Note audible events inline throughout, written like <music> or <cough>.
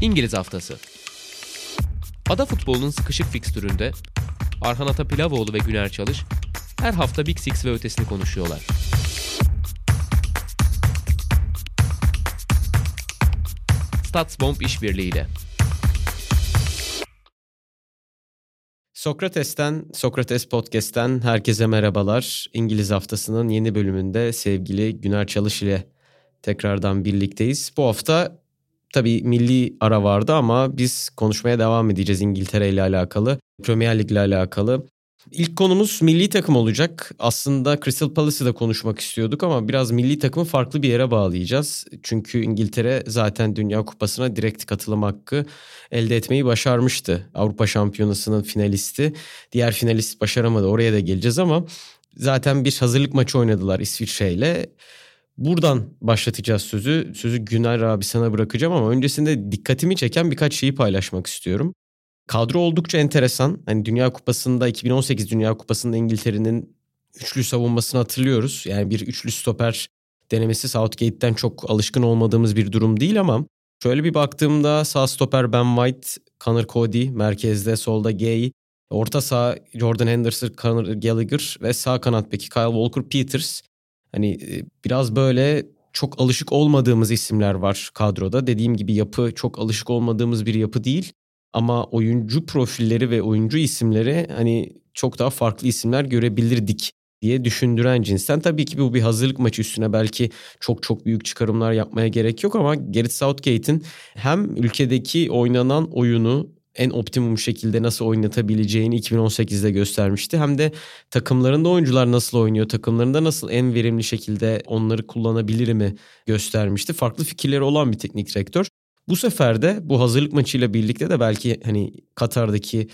İngiliz Haftası Ada futbolunun sıkışık fikstüründe Arhan Atapilavoğlu ve Güner Çalış her hafta Big Six ve ötesini konuşuyorlar. Statsbomb işbirliğiyle. Sokrates'ten, Sokrates Podcast'ten herkese merhabalar. İngiliz Haftası'nın yeni bölümünde sevgili Güner Çalış ile tekrardan birlikteyiz. Bu hafta tabii milli ara vardı ama biz konuşmaya devam edeceğiz İngiltere ile alakalı, Premier Lig ile alakalı. İlk konumuz milli takım olacak. Aslında Crystal Palace'ı da konuşmak istiyorduk ama biraz milli takımı farklı bir yere bağlayacağız. Çünkü İngiltere zaten Dünya Kupası'na direkt katılım hakkı elde etmeyi başarmıştı. Avrupa Şampiyonası'nın finalisti. Diğer finalist başaramadı. Oraya da geleceğiz ama zaten bir hazırlık maçı oynadılar İsviçre ile. Buradan başlatacağız sözü. Sözü Güner abi sana bırakacağım ama öncesinde dikkatimi çeken birkaç şeyi paylaşmak istiyorum. Kadro oldukça enteresan. Hani Dünya Kupası'nda 2018 Dünya Kupası'nda İngiltere'nin üçlü savunmasını hatırlıyoruz. Yani bir üçlü stoper denemesi Southgate'den çok alışkın olmadığımız bir durum değil ama şöyle bir baktığımda sağ stoper Ben White, Connor Cody, merkezde solda Gay, orta sağ Jordan Henderson, Conor Gallagher ve sağ kanat beki Kyle Walker-Peters. Hani e, biraz böyle çok alışık olmadığımız isimler var kadroda. Dediğim gibi yapı çok alışık olmadığımız bir yapı değil. Ama oyuncu profilleri ve oyuncu isimleri hani çok daha farklı isimler görebilirdik diye düşündüren cinsten. Tabii ki bu bir hazırlık maçı üstüne belki çok çok büyük çıkarımlar yapmaya gerek yok ama Gareth Southgate'in hem ülkedeki oynanan oyunu en optimum şekilde nasıl oynatabileceğini 2018'de göstermişti. Hem de takımlarında oyuncular nasıl oynuyor, takımlarında nasıl en verimli şekilde onları kullanabilir mi göstermişti. Farklı fikirleri olan bir teknik direktör. Bu sefer de bu hazırlık maçıyla birlikte de belki hani Katar'daki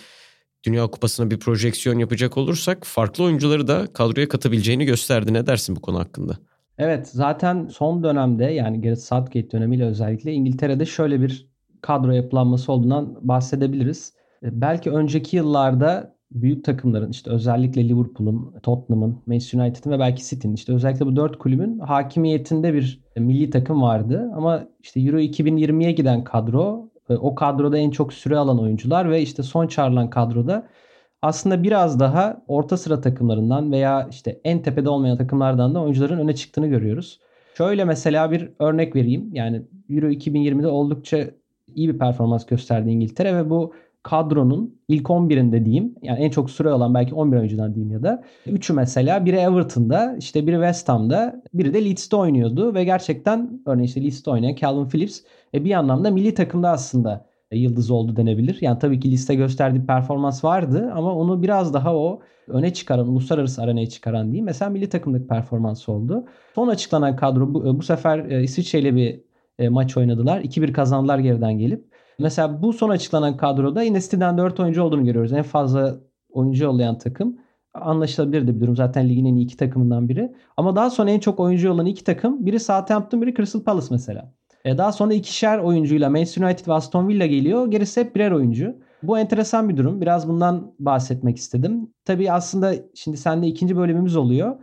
Dünya Kupası'na bir projeksiyon yapacak olursak farklı oyuncuları da kadroya katabileceğini gösterdi. Ne dersin bu konu hakkında? Evet zaten son dönemde yani Gareth Southgate dönemiyle özellikle İngiltere'de şöyle bir kadro yapılanması olduğundan bahsedebiliriz. E, belki önceki yıllarda büyük takımların işte özellikle Liverpool'un, Tottenham'ın, Manchester United'ın ve belki City'nin işte özellikle bu dört kulübün hakimiyetinde bir milli takım vardı. Ama işte Euro 2020'ye giden kadro o kadroda en çok süre alan oyuncular ve işte son çağrılan kadroda aslında biraz daha orta sıra takımlarından veya işte en tepede olmayan takımlardan da oyuncuların öne çıktığını görüyoruz. Şöyle mesela bir örnek vereyim. Yani Euro 2020'de oldukça iyi bir performans gösterdi İngiltere ve bu kadronun ilk 11'inde diyeyim. Yani en çok süre alan belki 11 oyuncudan diyeyim ya da. Üçü mesela biri Everton'da, işte biri West Ham'da, biri de Leeds'te oynuyordu ve gerçekten örneğin işte Leeds'te oynayan Calvin Phillips e, bir anlamda milli takımda aslında e, yıldız oldu denebilir. Yani tabii ki liste gösterdiği performans vardı ama onu biraz daha o öne çıkaran, uluslararası arenaya çıkaran diyeyim. Mesela milli takımdaki performans oldu. Son açıklanan kadro bu, bu sefer İsviçre ile bir maç oynadılar. 2-1 kazandılar geriden gelip. Mesela bu son açıklanan kadroda yine City'den 4 oyuncu olduğunu görüyoruz. En fazla oyuncu yollayan takım. Anlaşılabilir de bir durum. Zaten ligin en iyi iki takımından biri. Ama daha sonra en çok oyuncu yollayan iki takım. Biri Southampton, biri Crystal Palace mesela. E daha sonra ikişer oyuncuyla Manchester United ve Aston Villa geliyor. Gerisi hep birer oyuncu. Bu enteresan bir durum. Biraz bundan bahsetmek istedim. Tabii aslında şimdi sende ikinci bölümümüz oluyor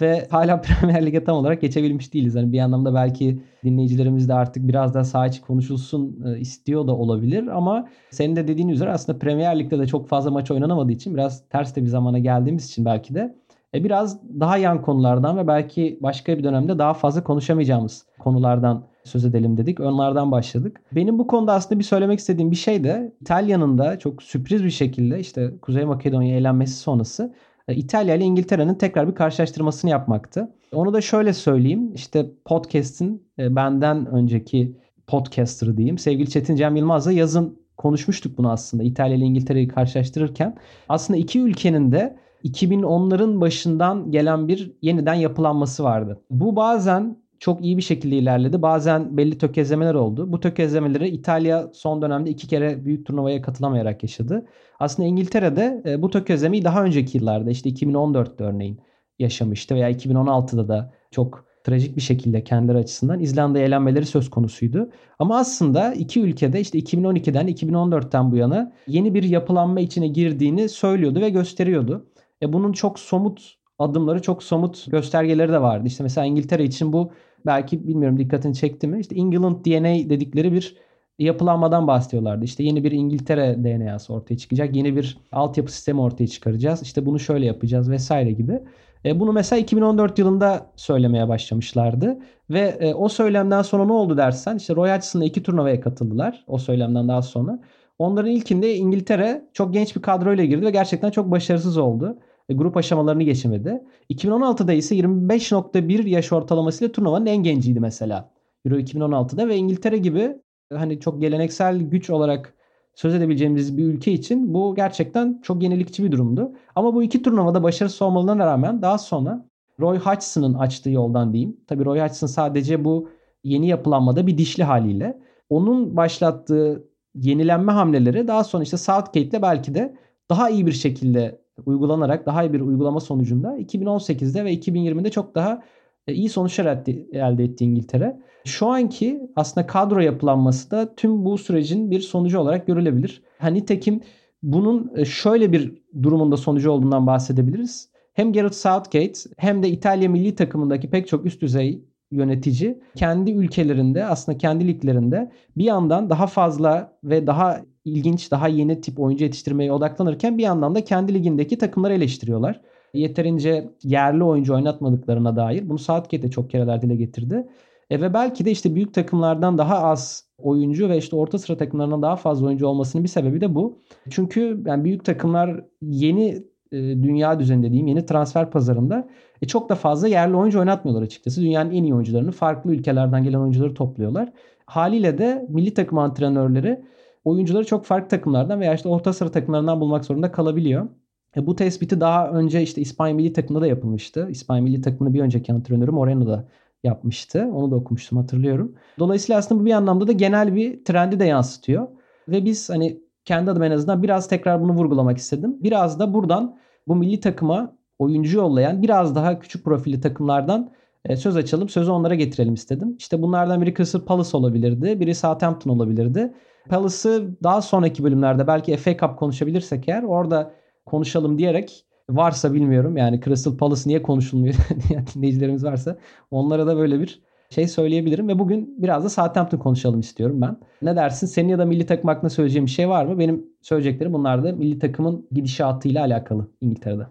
ve hala <laughs> Premier Lig'e tam olarak geçebilmiş değiliz. Yani bir anlamda belki dinleyicilerimiz de artık biraz daha sağ içi konuşulsun e, istiyor da olabilir ama senin de dediğin üzere aslında Premier Lig'de de çok fazla maç oynanamadığı için biraz ters de bir zamana geldiğimiz için belki de e, biraz daha yan konulardan ve belki başka bir dönemde daha fazla konuşamayacağımız konulardan söz edelim dedik. Onlardan başladık. Benim bu konuda aslında bir söylemek istediğim bir şey de İtalya'nın da çok sürpriz bir şekilde işte Kuzey Makedonya eğlenmesi sonrası İtalya ile İngiltere'nin tekrar bir karşılaştırmasını yapmaktı. Onu da şöyle söyleyeyim. İşte podcast'in e, benden önceki podcaster'ı diyeyim. Sevgili Çetin Cem Yılmaz'la yazın konuşmuştuk bunu aslında. İtalya ile İngiltere'yi karşılaştırırken. Aslında iki ülkenin de 2010'ların başından gelen bir yeniden yapılanması vardı. Bu bazen çok iyi bir şekilde ilerledi. Bazen belli tökezlemeler oldu. Bu tökezlemeleri İtalya son dönemde iki kere büyük turnuvaya katılamayarak yaşadı. Aslında İngiltere'de e, bu tökezlemeyi daha önceki yıllarda işte 2014'te örneğin yaşamıştı veya 2016'da da çok trajik bir şekilde kendileri açısından İzlanda'ya elenmeleri söz konusuydu. Ama aslında iki ülkede işte 2012'den 2014'ten bu yana yeni bir yapılanma içine girdiğini söylüyordu ve gösteriyordu. E bunun çok somut adımları, çok somut göstergeleri de vardı. İşte mesela İngiltere için bu belki bilmiyorum dikkatini çekti mi? İşte England DNA dedikleri bir yapılanmadan bahsediyorlardı. İşte yeni bir İngiltere DNA'sı ortaya çıkacak. Yeni bir altyapı sistemi ortaya çıkaracağız. İşte bunu şöyle yapacağız vesaire gibi. E, bunu mesela 2014 yılında söylemeye başlamışlardı. Ve e, o söylemden sonra ne oldu dersen işte Roy Hodgson'la iki turnuvaya katıldılar o söylemden daha sonra. Onların ilkinde İngiltere çok genç bir kadroyla girdi ve gerçekten çok başarısız oldu. E, grup aşamalarını geçemedi. 2016'da ise 25.1 yaş ortalamasıyla turnuvanın en genciydi mesela. Euro 2016'da ve İngiltere gibi hani çok geleneksel güç olarak söz edebileceğimiz bir ülke için bu gerçekten çok yenilikçi bir durumdu. Ama bu iki turnuvada başarısız olmalarına rağmen daha sonra Roy Hodgson'ın açtığı yoldan diyeyim. Tabii Roy Hodgson sadece bu yeni yapılanmada bir dişli haliyle. Onun başlattığı yenilenme hamleleri daha sonra işte Southgate'le belki de daha iyi bir şekilde uygulanarak daha iyi bir uygulama sonucunda 2018'de ve 2020'de çok daha e, iyi sonuçlar elde etti İngiltere. Şu anki aslında kadro yapılanması da tüm bu sürecin bir sonucu olarak görülebilir. Hani tekim bunun e, şöyle bir durumunda sonucu olduğundan bahsedebiliriz. Hem Gareth Southgate hem de İtalya milli takımındaki pek çok üst düzey yönetici kendi ülkelerinde aslında kendi liglerinde bir yandan daha fazla ve daha ilginç, daha yeni tip oyuncu yetiştirmeye odaklanırken bir yandan da kendi ligindeki takımları eleştiriyorlar. Yeterince yerli oyuncu oynatmadıklarına dair bunu Southgate de çok kereler dile getirdi. E ve belki de işte büyük takımlardan daha az oyuncu ve işte orta sıra takımlarından daha fazla oyuncu olmasının bir sebebi de bu. Çünkü yani büyük takımlar yeni e, dünya düzeninde diyeyim yeni transfer pazarında e, çok da fazla yerli oyuncu oynatmıyorlar açıkçası. Dünyanın en iyi oyuncularını farklı ülkelerden gelen oyuncuları topluyorlar. Haliyle de milli takım antrenörleri oyuncuları çok farklı takımlardan veya işte orta sıra takımlarından bulmak zorunda kalabiliyor. E, bu tespiti daha önce işte İspanya milli takımında da yapılmıştı. İspanya milli takımının bir önceki antrenörü Moreno da yapmıştı. Onu da okumuştum hatırlıyorum. Dolayısıyla aslında bu bir anlamda da genel bir trendi de yansıtıyor. Ve biz hani kendi adım en azından biraz tekrar bunu vurgulamak istedim. Biraz da buradan bu milli takıma oyuncu yollayan biraz daha küçük profilli takımlardan e, söz açalım. Sözü onlara getirelim istedim. İşte bunlardan biri Crystal Palace olabilirdi. Biri Southampton olabilirdi. Palace'ı daha sonraki bölümlerde belki FA Cup konuşabilirsek eğer orada konuşalım diyerek varsa bilmiyorum yani Crystal Palace niye konuşulmuyor <laughs> dinleyicilerimiz varsa onlara da böyle bir şey söyleyebilirim ve bugün biraz da Southampton konuşalım istiyorum ben. Ne dersin? Senin ya da milli takım hakkında söyleyeceğim bir şey var mı? Benim söyleyeceklerim bunlar da milli takımın gidişatıyla alakalı İngiltere'de.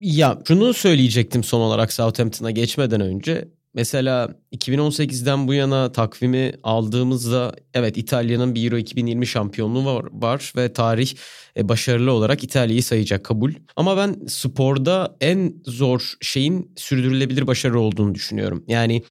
Ya şunu söyleyecektim son olarak Southampton'a geçmeden önce. Mesela 2018'den bu yana takvimi aldığımızda evet İtalya'nın bir Euro 2020 şampiyonluğu var, var ve tarih e, başarılı olarak İtalya'yı sayacak kabul. Ama ben sporda en zor şeyin sürdürülebilir başarı olduğunu düşünüyorum. Yani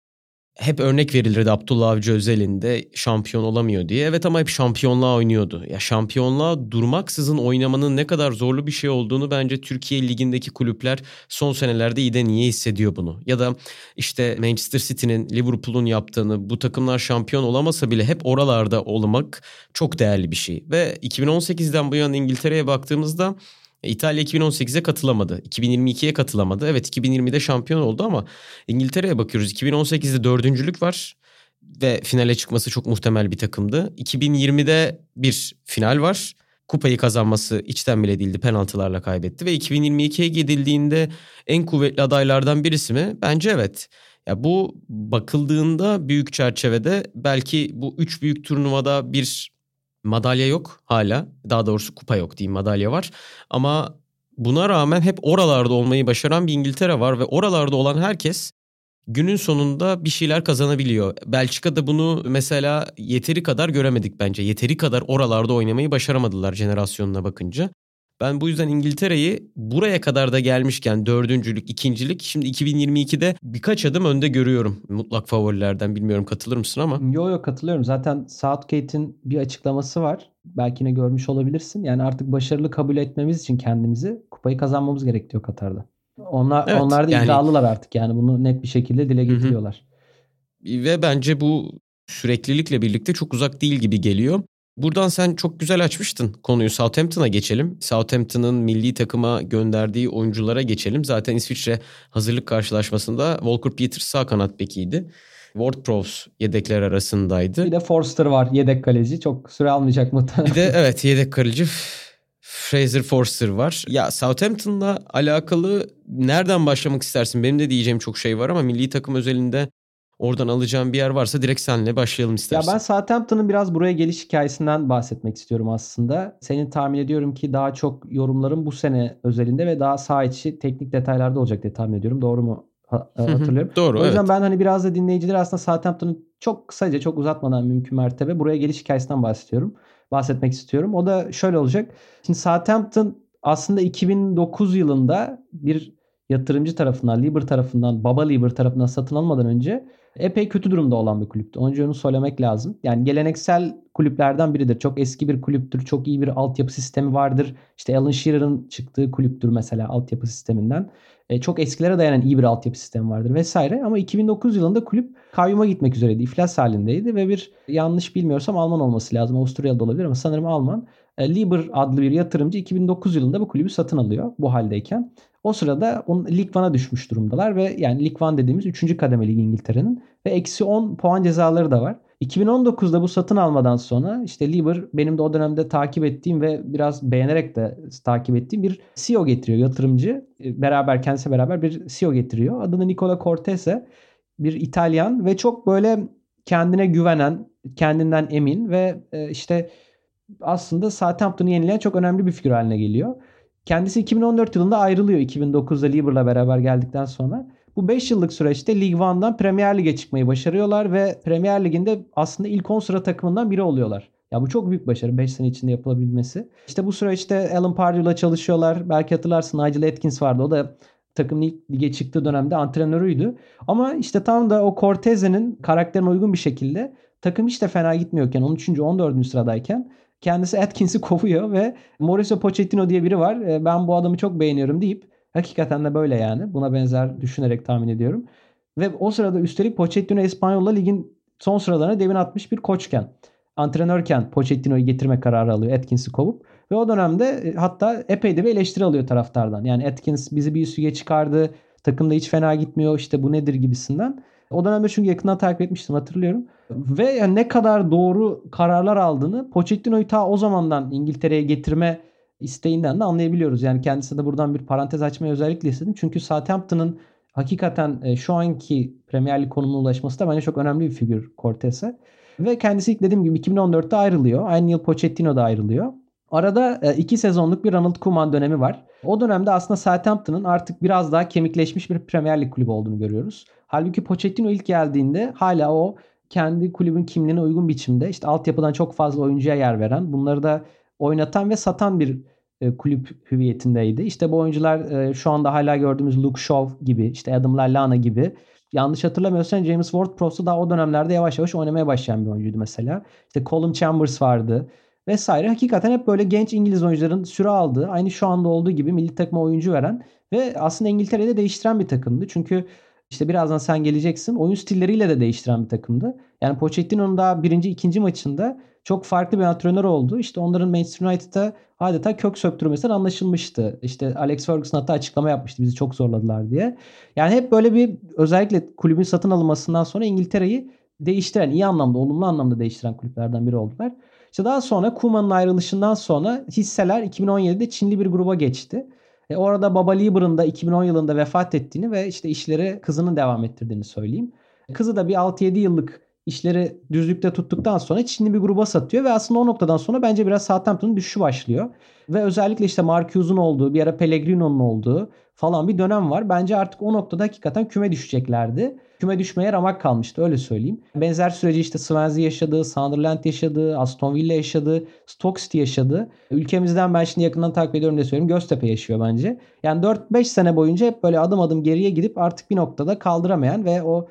hep örnek verilirdi Abdullah Avcı özelinde şampiyon olamıyor diye. Evet ama hep şampiyonluğa oynuyordu. Ya şampiyonluğa durmaksızın oynamanın ne kadar zorlu bir şey olduğunu bence Türkiye ligindeki kulüpler son senelerde iyi de niye hissediyor bunu. Ya da işte Manchester City'nin Liverpool'un yaptığını bu takımlar şampiyon olamasa bile hep oralarda olmak çok değerli bir şey. Ve 2018'den bu yana İngiltere'ye baktığımızda İtalya 2018'e katılamadı. 2022'ye katılamadı. Evet 2020'de şampiyon oldu ama İngiltere'ye bakıyoruz. 2018'de dördüncülük var ve finale çıkması çok muhtemel bir takımdı. 2020'de bir final var. Kupayı kazanması içten bile değildi. Penaltılarla kaybetti ve 2022'ye gidildiğinde en kuvvetli adaylardan birisi mi? Bence evet. Ya bu bakıldığında büyük çerçevede belki bu üç büyük turnuvada bir madalya yok hala. Daha doğrusu kupa yok diyeyim madalya var. Ama buna rağmen hep oralarda olmayı başaran bir İngiltere var ve oralarda olan herkes günün sonunda bir şeyler kazanabiliyor. Belçika'da bunu mesela yeteri kadar göremedik bence. Yeteri kadar oralarda oynamayı başaramadılar jenerasyonuna bakınca. Ben bu yüzden İngiltere'yi buraya kadar da gelmişken dördüncülük, ikincilik şimdi 2022'de birkaç adım önde görüyorum. Mutlak favorilerden bilmiyorum katılır mısın ama. Yok yok katılıyorum. Zaten Southgate'in bir açıklaması var. Belki ne görmüş olabilirsin. Yani artık başarılı kabul etmemiz için kendimizi kupayı kazanmamız gerek diyor Katar'da. Onlar, evet, onlar da yani... iddialılar artık yani bunu net bir şekilde dile getiriyorlar. Hı hı. Ve bence bu süreklilikle birlikte çok uzak değil gibi geliyor. Buradan sen çok güzel açmıştın konuyu. Southampton'a geçelim. Southampton'ın milli takıma gönderdiği oyunculara geçelim. Zaten İsviçre hazırlık karşılaşmasında Walker Peters sağ kanat bekiydi. Ward-Prowse yedekler arasındaydı. Bir de Forster var yedek kaleci. Çok süre almayacak muhtemelen. Bir de <laughs> evet yedek kaleci Fraser Forster var. Ya Southampton'la alakalı nereden başlamak istersin? Benim de diyeceğim çok şey var ama milli takım özelinde oradan alacağım bir yer varsa direkt senle başlayalım istersen. Ya ben Southampton'ın biraz buraya geliş hikayesinden bahsetmek istiyorum aslında. Senin tahmin ediyorum ki daha çok yorumların bu sene özelinde ve daha sağ içi teknik detaylarda olacak diye tahmin ediyorum. Doğru mu e, hatırlıyorum? Doğru O yüzden evet. ben hani biraz da dinleyiciler aslında Southampton'ın çok kısaca çok uzatmadan mümkün mertebe buraya geliş hikayesinden bahsediyorum. Bahsetmek istiyorum. O da şöyle olacak. Şimdi Southampton aslında 2009 yılında bir yatırımcı tarafından, Liber tarafından, baba Liber tarafından satın almadan önce epey kötü durumda olan bir kulüptü. Önce onu söylemek lazım. Yani geleneksel kulüplerden biridir. Çok eski bir kulüptür. Çok iyi bir altyapı sistemi vardır. İşte Alan Shearer'ın çıktığı kulüptür mesela altyapı sisteminden. E, çok eskilere dayanan iyi bir altyapı sistemi vardır vesaire. Ama 2009 yılında kulüp kayyuma gitmek üzereydi. İflas halindeydi ve bir yanlış bilmiyorsam Alman olması lazım. Avusturya'da olabilir ama sanırım Alman. E, Liber adlı bir yatırımcı 2009 yılında bu kulübü satın alıyor bu haldeyken. O sırada on, Lig 1'a düşmüş durumdalar ve yani Lig 1 dediğimiz 3. kademe ligi İngiltere'nin ve eksi 10 puan cezaları da var. 2019'da bu satın almadan sonra işte Liber benim de o dönemde takip ettiğim ve biraz beğenerek de takip ettiğim bir CEO getiriyor yatırımcı. E, beraber kendisi beraber bir CEO getiriyor. Adını Nicola Cortese. Bir İtalyan ve çok böyle kendine güvenen, kendinden emin ve e, işte aslında Southampton'u yenileyen çok önemli bir figür haline geliyor. Kendisi 2014 yılında ayrılıyor 2009'da Liber'la beraber geldikten sonra. Bu 5 yıllık süreçte League One'dan Premier Lig'e çıkmayı başarıyorlar ve Premier Lig'in de aslında ilk 10 sıra takımından biri oluyorlar. Ya bu çok büyük başarı 5 sene içinde yapılabilmesi. İşte bu süreçte Alan Pardew'la çalışıyorlar. Belki hatırlarsın Nigel Atkins vardı. O da takımın ilk lige çıktığı dönemde antrenörüydü. Ama işte tam da o Cortese'nin karakterine uygun bir şekilde takım hiç de fena gitmiyorken 13. 14. sıradayken kendisi Atkins'i kovuyor ve Mauricio Pochettino diye biri var. E, ben bu adamı çok beğeniyorum deyip hakikaten de böyle yani. Buna benzer düşünerek tahmin ediyorum. Ve o sırada üstelik Pochettino Espanyol'la ligin son sıralarına devin atmış bir koçken, antrenörken Pochettino'yu getirme kararı alıyor Atkins'i kovup. Ve o dönemde e, hatta epey de bir eleştiri alıyor taraftardan. Yani Atkins bizi bir üst lige çıkardı. Takımda hiç fena gitmiyor. işte bu nedir gibisinden. O dönemde çünkü yakından takip etmiştim hatırlıyorum. Ve yani ne kadar doğru kararlar aldığını Pochettino'yu ta o zamandan İngiltere'ye getirme isteğinden de anlayabiliyoruz. Yani kendisi de buradan bir parantez açmayı özellikle istedim. Çünkü Southampton'ın hakikaten e, şu anki Premier Lig konumuna ulaşması da bence çok önemli bir figür Cortez'e. Ve kendisi ilk dediğim gibi 2014'te ayrılıyor. Aynı yıl Pochettino da ayrılıyor. Arada e, iki sezonluk bir Ronald Koeman dönemi var. O dönemde aslında Southampton'ın artık biraz daha kemikleşmiş bir Premier Lig kulübü olduğunu görüyoruz. Halbuki Pochettino ilk geldiğinde hala o kendi kulübün kimliğine uygun biçimde işte altyapıdan çok fazla oyuncuya yer veren, bunları da oynatan ve satan bir e, kulüp hüviyetindeydi. İşte bu oyuncular e, şu anda hala gördüğümüz Luke Shaw gibi, işte Adam Lallana gibi. Yanlış hatırlamıyorsam James Ward-Prowse daha o dönemlerde yavaş yavaş oynamaya başlayan bir oyuncuydu mesela. İşte Colin Chambers vardı vesaire. Hakikaten hep böyle genç İngiliz oyuncuların süre aldığı, aynı şu anda olduğu gibi milli takıma oyuncu veren ve aslında İngiltere'de değiştiren bir takımdı. Çünkü işte birazdan sen geleceksin. Oyun stilleriyle de değiştiren bir takımdı. Yani Pochettino'nun daha birinci, ikinci maçında çok farklı bir antrenör oldu. İşte onların Manchester United'a adeta kök söktürmesinden anlaşılmıştı. İşte Alex Ferguson hatta açıklama yapmıştı bizi çok zorladılar diye. Yani hep böyle bir özellikle kulübün satın alınmasından sonra İngiltere'yi değiştiren, iyi anlamda, olumlu anlamda değiştiren kulüplerden biri oldular. İşte daha sonra Koeman'ın ayrılışından sonra hisseler 2017'de Çinli bir gruba geçti. E orada Baba Lieber'ın da 2010 yılında vefat ettiğini ve işte işleri kızının devam ettirdiğini söyleyeyim. Kızı da bir 6-7 yıllık işleri düzlükte tuttuktan sonra Çinli bir gruba satıyor ve aslında o noktadan sonra bence biraz Southampton'un düşüşü başlıyor. Ve özellikle işte Marcuse'un olduğu, bir ara Pellegrino'nun olduğu falan bir dönem var. Bence artık o noktada hakikaten küme düşeceklerdi. Küme düşmeye ramak kalmıştı öyle söyleyeyim. Benzer süreci işte Swansea yaşadı, Sunderland yaşadı, Aston Villa yaşadı, Stoke City yaşadı. Ülkemizden ben şimdi yakından takip ediyorum diye söylüyorum. Göztepe yaşıyor bence. Yani 4-5 sene boyunca hep böyle adım adım geriye gidip artık bir noktada kaldıramayan ve o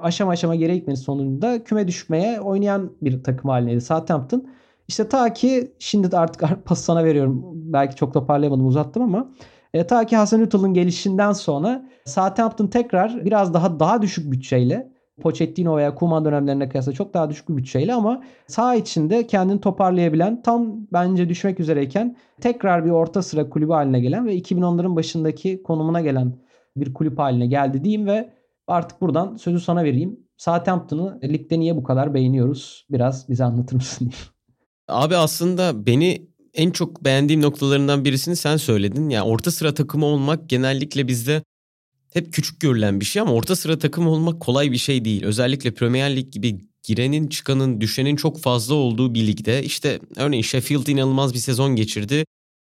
aşama aşama geriye gitmenin sonunda küme düşmeye oynayan bir takım halineydi Southampton. İşte ta ki şimdi de artık <laughs> pas sana veriyorum. Belki çok toparlayamadım uzattım ama e, ta ki Hasan Ütal'ın gelişinden sonra Southampton tekrar biraz daha daha düşük bütçeyle Pochettino veya Koeman dönemlerine kıyasla çok daha düşük bir bütçeyle ama sağ içinde kendini toparlayabilen tam bence düşmek üzereyken tekrar bir orta sıra kulübü haline gelen ve 2010'ların başındaki konumuna gelen bir kulüp haline geldi diyeyim ve artık buradan sözü sana vereyim. Southampton'ı ligde niye bu kadar beğeniyoruz? Biraz bize anlatır mısın? Abi aslında beni en çok beğendiğim noktalarından birisini sen söyledin. Yani orta sıra takımı olmak genellikle bizde hep küçük görülen bir şey ama orta sıra takım olmak kolay bir şey değil. Özellikle Premier Lig gibi girenin çıkanın düşenin çok fazla olduğu bir ligde işte örneğin Sheffield inanılmaz bir sezon geçirdi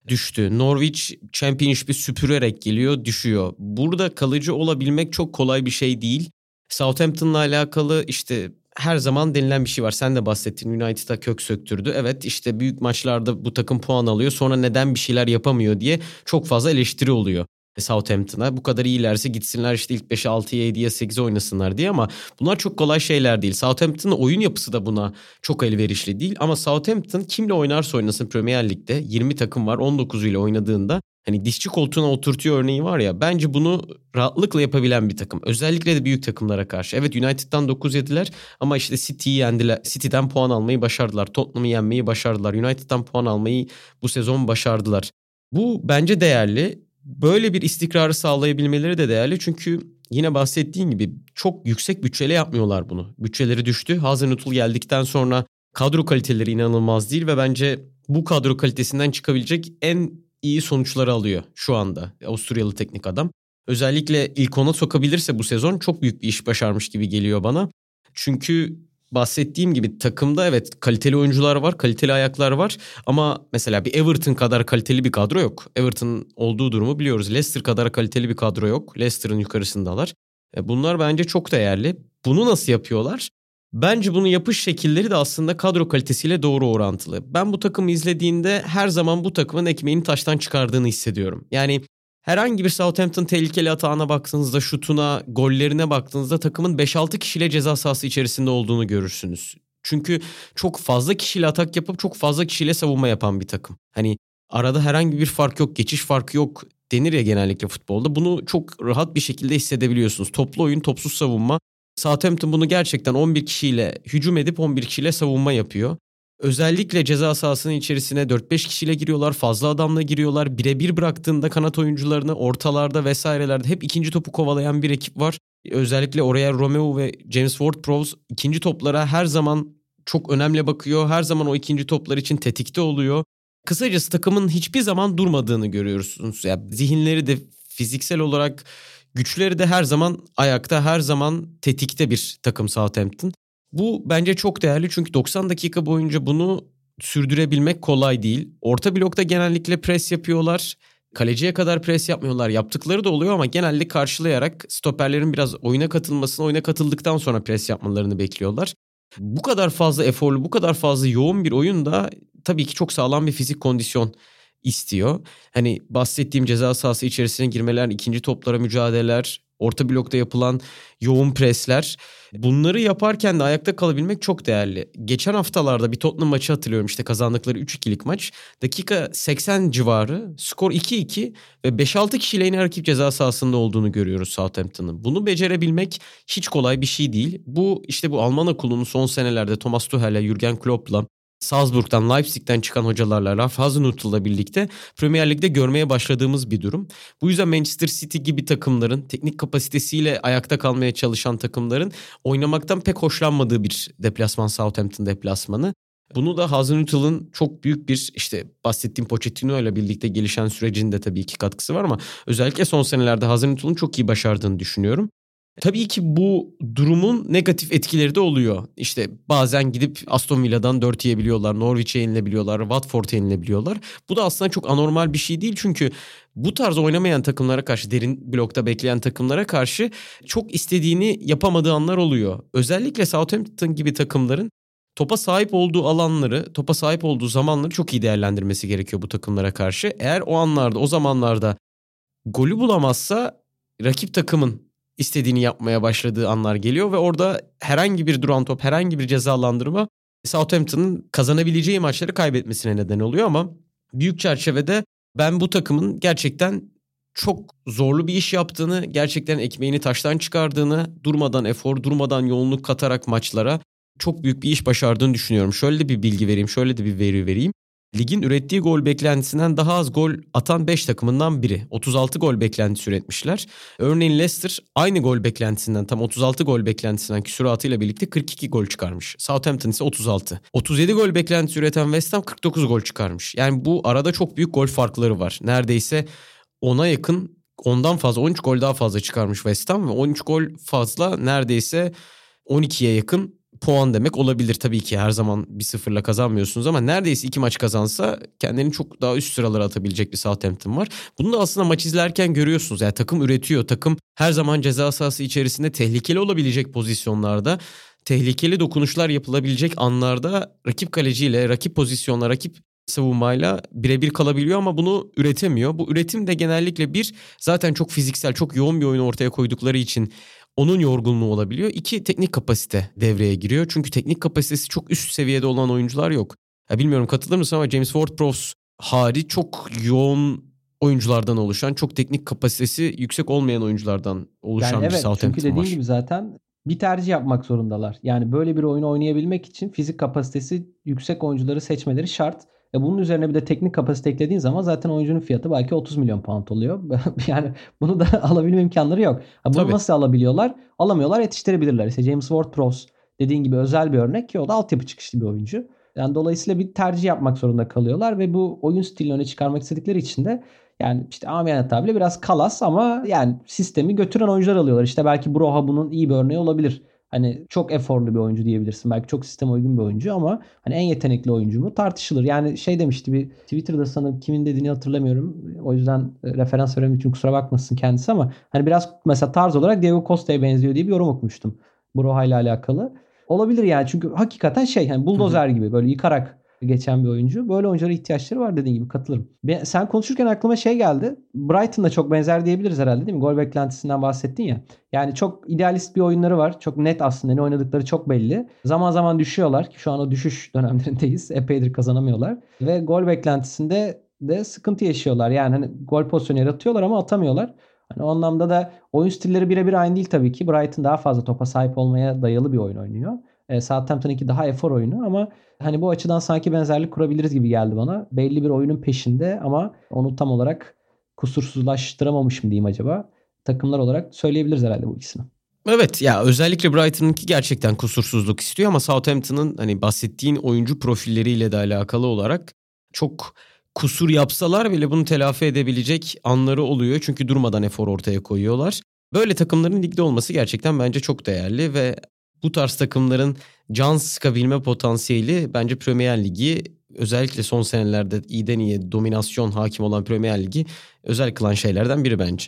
düştü. Norwich Championship'i süpürerek geliyor düşüyor. Burada kalıcı olabilmek çok kolay bir şey değil. Southampton'la alakalı işte her zaman denilen bir şey var. Sen de bahsettin United'a kök söktürdü. Evet işte büyük maçlarda bu takım puan alıyor sonra neden bir şeyler yapamıyor diye çok fazla eleştiri oluyor. Southampton'a. Bu kadar iyilerse gitsinler işte ilk 5'e 6'ya 7'ye 8'e oynasınlar diye ama bunlar çok kolay şeyler değil. Southampton'ın oyun yapısı da buna çok elverişli değil ama Southampton kimle oynarsa oynasın Premier Lig'de 20 takım var 19 ile oynadığında hani dişçi koltuğuna oturtuyor örneği var ya bence bunu rahatlıkla yapabilen bir takım. Özellikle de büyük takımlara karşı. Evet United'dan 9 yediler ama işte City'yi yendiler. City'den puan almayı başardılar. Tottenham'ı yenmeyi başardılar. United'dan puan almayı bu sezon başardılar. Bu bence değerli böyle bir istikrarı sağlayabilmeleri de değerli. Çünkü yine bahsettiğim gibi çok yüksek bütçeyle yapmıyorlar bunu. Bütçeleri düştü. Hazenutul geldikten sonra kadro kaliteleri inanılmaz değil ve bence bu kadro kalitesinden çıkabilecek en iyi sonuçları alıyor şu anda Avusturyalı teknik adam. Özellikle ilk ona sokabilirse bu sezon çok büyük bir iş başarmış gibi geliyor bana. Çünkü bahsettiğim gibi takımda evet kaliteli oyuncular var, kaliteli ayaklar var ama mesela bir Everton kadar kaliteli bir kadro yok. Everton olduğu durumu biliyoruz. Leicester kadar kaliteli bir kadro yok. Leicester'ın yukarısındalar. E, bunlar bence çok değerli. Bunu nasıl yapıyorlar? Bence bunu yapış şekilleri de aslında kadro kalitesiyle doğru orantılı. Ben bu takımı izlediğinde her zaman bu takımın ekmeğini taştan çıkardığını hissediyorum. Yani Herhangi bir Southampton tehlikeli atağına baktığınızda, şutuna, gollerine baktığınızda takımın 5-6 kişiyle ceza sahası içerisinde olduğunu görürsünüz. Çünkü çok fazla kişiyle atak yapıp çok fazla kişiyle savunma yapan bir takım. Hani arada herhangi bir fark yok, geçiş farkı yok denir ya genellikle futbolda. Bunu çok rahat bir şekilde hissedebiliyorsunuz. Toplu oyun, topsuz savunma. Southampton bunu gerçekten 11 kişiyle hücum edip 11 kişiyle savunma yapıyor. Özellikle ceza sahasının içerisine 4-5 kişiyle giriyorlar. Fazla adamla giriyorlar. Birebir bıraktığında kanat oyuncularını ortalarda vesairelerde hep ikinci topu kovalayan bir ekip var. Özellikle oraya Romeo ve James Ward-Prowse ikinci toplara her zaman çok önemli bakıyor. Her zaman o ikinci toplar için tetikte oluyor. Kısacası takımın hiçbir zaman durmadığını görüyorsunuz. Yani zihinleri de fiziksel olarak güçleri de her zaman ayakta, her zaman tetikte bir takım Southampton. Bu bence çok değerli çünkü 90 dakika boyunca bunu sürdürebilmek kolay değil. Orta blokta genellikle pres yapıyorlar. Kaleciye kadar pres yapmıyorlar. Yaptıkları da oluyor ama genelde karşılayarak stoperlerin biraz oyuna katılmasını, oyuna katıldıktan sonra pres yapmalarını bekliyorlar. Bu kadar fazla eforlu, bu kadar fazla yoğun bir oyun da tabii ki çok sağlam bir fizik kondisyon istiyor. Hani bahsettiğim ceza sahası içerisine girmeler, ikinci toplara mücadeleler, orta blokta yapılan yoğun presler. Bunları yaparken de ayakta kalabilmek çok değerli. Geçen haftalarda bir Tottenham maçı hatırlıyorum işte kazandıkları 3-2'lik maç. Dakika 80 civarı skor 2-2 ve 5-6 kişiyle yine rakip ceza sahasında olduğunu görüyoruz Southampton'ın. Bunu becerebilmek hiç kolay bir şey değil. Bu işte bu Alman okulunun son senelerde Thomas Tuchel'le, Jurgen Klopp'la Salzburg'dan, Leipzig'ten çıkan hocalarla, Ralf Hasenhüttl'la birlikte Premier Lig'de görmeye başladığımız bir durum. Bu yüzden Manchester City gibi takımların, teknik kapasitesiyle ayakta kalmaya çalışan takımların oynamaktan pek hoşlanmadığı bir deplasman Southampton deplasmanı. Bunu da Hasenhüttl'ın çok büyük bir işte bahsettiğim Pochettino ile birlikte gelişen sürecinde tabii ki katkısı var ama özellikle son senelerde Hasenhüttl'ın çok iyi başardığını düşünüyorum. Tabii ki bu durumun negatif etkileri de oluyor. İşte bazen gidip Aston Villa'dan 4 yiyebiliyorlar, Norwich'e yenilebiliyorlar, Watford'a yenilebiliyorlar. Bu da aslında çok anormal bir şey değil çünkü bu tarz oynamayan takımlara karşı, derin blokta bekleyen takımlara karşı çok istediğini yapamadığı anlar oluyor. Özellikle Southampton gibi takımların topa sahip olduğu alanları, topa sahip olduğu zamanları çok iyi değerlendirmesi gerekiyor bu takımlara karşı. Eğer o anlarda, o zamanlarda golü bulamazsa rakip takımın istediğini yapmaya başladığı anlar geliyor ve orada herhangi bir duran top, herhangi bir cezalandırma Southampton'ın kazanabileceği maçları kaybetmesine neden oluyor ama büyük çerçevede ben bu takımın gerçekten çok zorlu bir iş yaptığını, gerçekten ekmeğini taştan çıkardığını, durmadan efor, durmadan yoğunluk katarak maçlara çok büyük bir iş başardığını düşünüyorum. Şöyle de bir bilgi vereyim, şöyle de bir veri vereyim ligin ürettiği gol beklentisinden daha az gol atan 5 takımından biri. 36 gol beklentisi üretmişler. Örneğin Leicester aynı gol beklentisinden tam 36 gol beklentisinden küsuratıyla birlikte 42 gol çıkarmış. Southampton ise 36. 37 gol beklentisi üreten West Ham 49 gol çıkarmış. Yani bu arada çok büyük gol farkları var. Neredeyse ona yakın ondan fazla 13 gol daha fazla çıkarmış West Ham ve 13 gol fazla neredeyse 12'ye yakın puan demek olabilir tabii ki her zaman bir sıfırla kazanmıyorsunuz ama neredeyse iki maç kazansa kendini çok daha üst sıralara atabilecek bir Southampton var. Bunu da aslında maç izlerken görüyorsunuz. Yani takım üretiyor. Takım her zaman ceza sahası içerisinde tehlikeli olabilecek pozisyonlarda tehlikeli dokunuşlar yapılabilecek anlarda rakip kaleciyle, rakip pozisyonla, rakip savunmayla birebir kalabiliyor ama bunu üretemiyor. Bu üretim de genellikle bir zaten çok fiziksel, çok yoğun bir oyun ortaya koydukları için onun yorgunluğu olabiliyor. İki teknik kapasite devreye giriyor. Çünkü teknik kapasitesi çok üst seviyede olan oyuncular yok. Ya bilmiyorum katılır mısın ama James Ward-Prowse hariç çok yoğun oyunculardan oluşan, çok teknik kapasitesi yüksek olmayan oyunculardan oluşan yani bir evet, Southampton çünkü dediğin var. gibi zaten bir tercih yapmak zorundalar. Yani böyle bir oyunu oynayabilmek için fizik kapasitesi yüksek oyuncuları seçmeleri şart. E bunun üzerine bir de teknik kapasite eklediğin zaman zaten oyuncunun fiyatı belki 30 milyon pound oluyor. <laughs> yani bunu da <laughs> alabilme imkanları yok. Ha bunu Tabii. nasıl alabiliyorlar? Alamıyorlar yetiştirebilirler. İşte James Ward-Prowse dediğin gibi özel bir örnek ki o da altyapı çıkışlı bir oyuncu. Yani dolayısıyla bir tercih yapmak zorunda kalıyorlar ve bu oyun stilini öne çıkarmak istedikleri için de yani işte amiyane tabirle biraz kalas ama yani sistemi götüren oyuncular alıyorlar. İşte belki Broha bunun iyi bir örneği olabilir. Hani çok eforlu bir oyuncu diyebilirsin. Belki çok sisteme uygun bir oyuncu ama hani en yetenekli oyuncu mu tartışılır. Yani şey demişti bir Twitter'da sanırım kimin dediğini hatırlamıyorum. O yüzden e, referans veremem için kusura bakmasın kendisi ama hani biraz mesela tarz olarak Diego Costa'ya benziyor diye bir yorum okumuştum. Broha ile alakalı. Olabilir yani çünkü hakikaten şey hani buldozer gibi böyle yıkarak geçen bir oyuncu. Böyle oyunculara ihtiyaçları var dediğin gibi katılırım. Ben, sen konuşurken aklıma şey geldi. Brighton'da çok benzer diyebiliriz herhalde değil mi? Gol beklentisinden bahsettin ya. Yani çok idealist bir oyunları var. Çok net aslında ne oynadıkları çok belli. Zaman zaman düşüyorlar ki şu an o düşüş <laughs> dönemlerindeyiz. Epeydir kazanamıyorlar. Ve gol beklentisinde de sıkıntı yaşıyorlar. Yani hani gol pozisyonu yaratıyorlar ama atamıyorlar. Hani o anlamda da oyun stilleri birebir aynı değil tabii ki. Brighton daha fazla topa sahip olmaya dayalı bir oyun oynuyor. E, Southampton'ınki daha efor oyunu ama hani bu açıdan sanki benzerlik kurabiliriz gibi geldi bana. Belli bir oyunun peşinde ama onu tam olarak kusursuzlaştıramamış mı diyeyim acaba? Takımlar olarak söyleyebiliriz herhalde bu ikisini. Evet ya özellikle Brighton'ınki gerçekten kusursuzluk istiyor ama Southampton'ın hani bahsettiğin oyuncu profilleriyle de alakalı olarak çok kusur yapsalar bile bunu telafi edebilecek anları oluyor. Çünkü durmadan efor ortaya koyuyorlar. Böyle takımların ligde olması gerçekten bence çok değerli ve bu tarz takımların can sıkabilme potansiyeli bence Premier Ligi özellikle son senelerde iyiden iyiye dominasyon hakim olan Premier Ligi özel kılan şeylerden biri bence.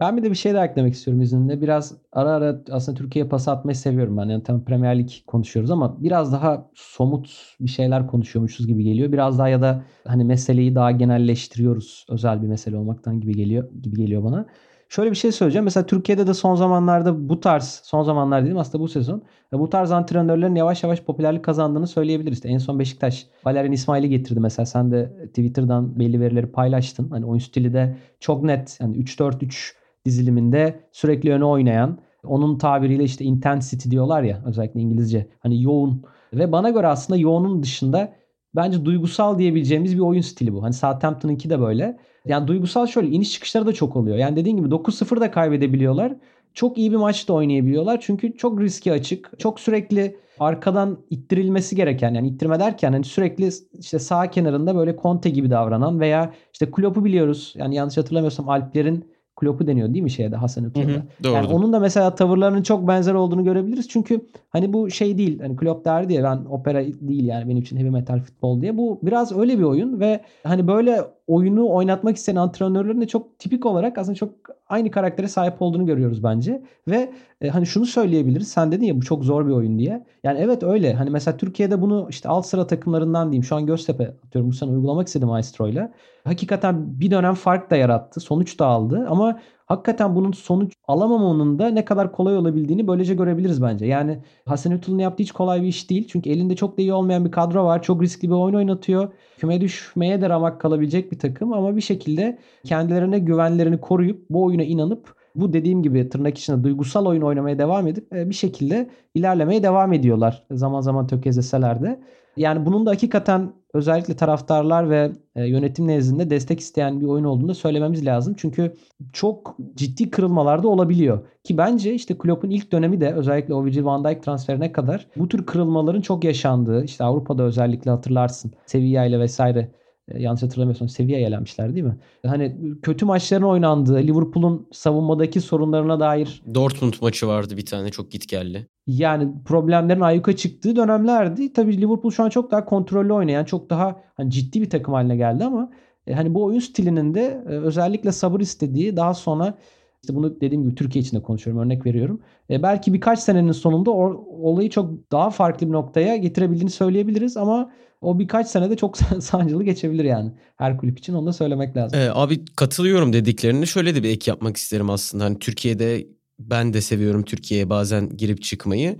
Ben bir de bir şey daha eklemek istiyorum izninle. Biraz ara ara aslında Türkiye'ye pas atmayı seviyorum ben. Yani tam Premier Lig konuşuyoruz ama biraz daha somut bir şeyler konuşuyormuşuz gibi geliyor. Biraz daha ya da hani meseleyi daha genelleştiriyoruz. Özel bir mesele olmaktan gibi geliyor gibi geliyor bana. Şöyle bir şey söyleyeceğim. Mesela Türkiye'de de son zamanlarda bu tarz, son zamanlar dedim aslında bu sezon. Bu tarz antrenörlerin yavaş yavaş popülerlik kazandığını söyleyebiliriz. En son Beşiktaş Valerian İsmail'i getirdi mesela. Sen de Twitter'dan belli verileri paylaştın. Hani oyun stili de çok net. Yani 3-4-3 diziliminde sürekli öne oynayan. Onun tabiriyle işte intensity diyorlar ya özellikle İngilizce. Hani yoğun. Ve bana göre aslında yoğunun dışında bence duygusal diyebileceğimiz bir oyun stili bu. Hani Southampton'ınki de böyle. Yani duygusal şöyle iniş çıkışları da çok oluyor. Yani dediğin gibi 9-0 da kaybedebiliyorlar. Çok iyi bir maç da oynayabiliyorlar. Çünkü çok riski açık. Çok sürekli arkadan ittirilmesi gereken yani ittirme derken hani sürekli işte sağ kenarında böyle Conte gibi davranan veya işte Klopp'u biliyoruz. Yani yanlış hatırlamıyorsam Alplerin Klopp'u deniyor değil mi şeyde Hasan Ülker'de? Yani onun da mesela tavırlarının çok benzer olduğunu görebiliriz. Çünkü hani bu şey değil. Hani Klopp derdi ya ben opera değil yani benim için heavy metal futbol diye. Bu biraz öyle bir oyun ve hani böyle oyunu oynatmak isteyen antrenörlerin de çok tipik olarak aslında çok aynı karaktere sahip olduğunu görüyoruz bence. Ve e, hani şunu söyleyebiliriz. Sen dedin ya bu çok zor bir oyun diye. Yani evet öyle. Hani mesela Türkiye'de bunu işte alt sıra takımlarından diyeyim. Şu an Göztepe atıyorum bu sene uygulamak istedim Maestro'yla. Hakikaten bir dönem fark da yarattı. Sonuç da aldı ama hakikaten bunun sonuç alamamanın da ne kadar kolay olabildiğini böylece görebiliriz bence. Yani Hasan Ütül'ün yaptığı hiç kolay bir iş değil. Çünkü elinde çok da iyi olmayan bir kadro var. Çok riskli bir oyun oynatıyor. Küme düşmeye de ramak kalabilecek bir takım ama bir şekilde kendilerine güvenlerini koruyup bu oyuna inanıp bu dediğim gibi tırnak içinde duygusal oyun oynamaya devam edip bir şekilde ilerlemeye devam ediyorlar. Zaman zaman tökezleseler de. Yani bunun da hakikaten özellikle taraftarlar ve yönetim nezdinde destek isteyen bir oyun olduğunu da söylememiz lazım. Çünkü çok ciddi kırılmalar da olabiliyor. Ki bence işte Klopp'un ilk dönemi de özellikle o Virgil van Dijk transferine kadar bu tür kırılmaların çok yaşandığı işte Avrupa'da özellikle hatırlarsın Sevilla ile vesaire E, yanlış hatırlamıyorsam Sevilla'ya elenmişler değil mi? Hani kötü maçların oynandığı, Liverpool'un savunmadaki sorunlarına dair Dortmund maçı vardı bir tane çok gitgelli. Yani problemlerin ayyuka çıktığı dönemlerdi. Tabii Liverpool şu an çok daha kontrollü oynayan, çok daha hani ciddi bir takım haline geldi ama e, hani bu oyun stilinin de e, özellikle sabır istediği daha sonra işte bunu dediğim gibi Türkiye için de konuşuyorum örnek veriyorum. E, belki birkaç senenin sonunda or, olayı çok daha farklı bir noktaya getirebildiğini söyleyebiliriz ama o birkaç senede çok <laughs> sancılı geçebilir yani. Her kulüp için onu da söylemek lazım. Ee, abi katılıyorum dediklerini şöyle de bir ek yapmak isterim aslında. Hani Türkiye'de ben de seviyorum Türkiye'ye bazen girip çıkmayı.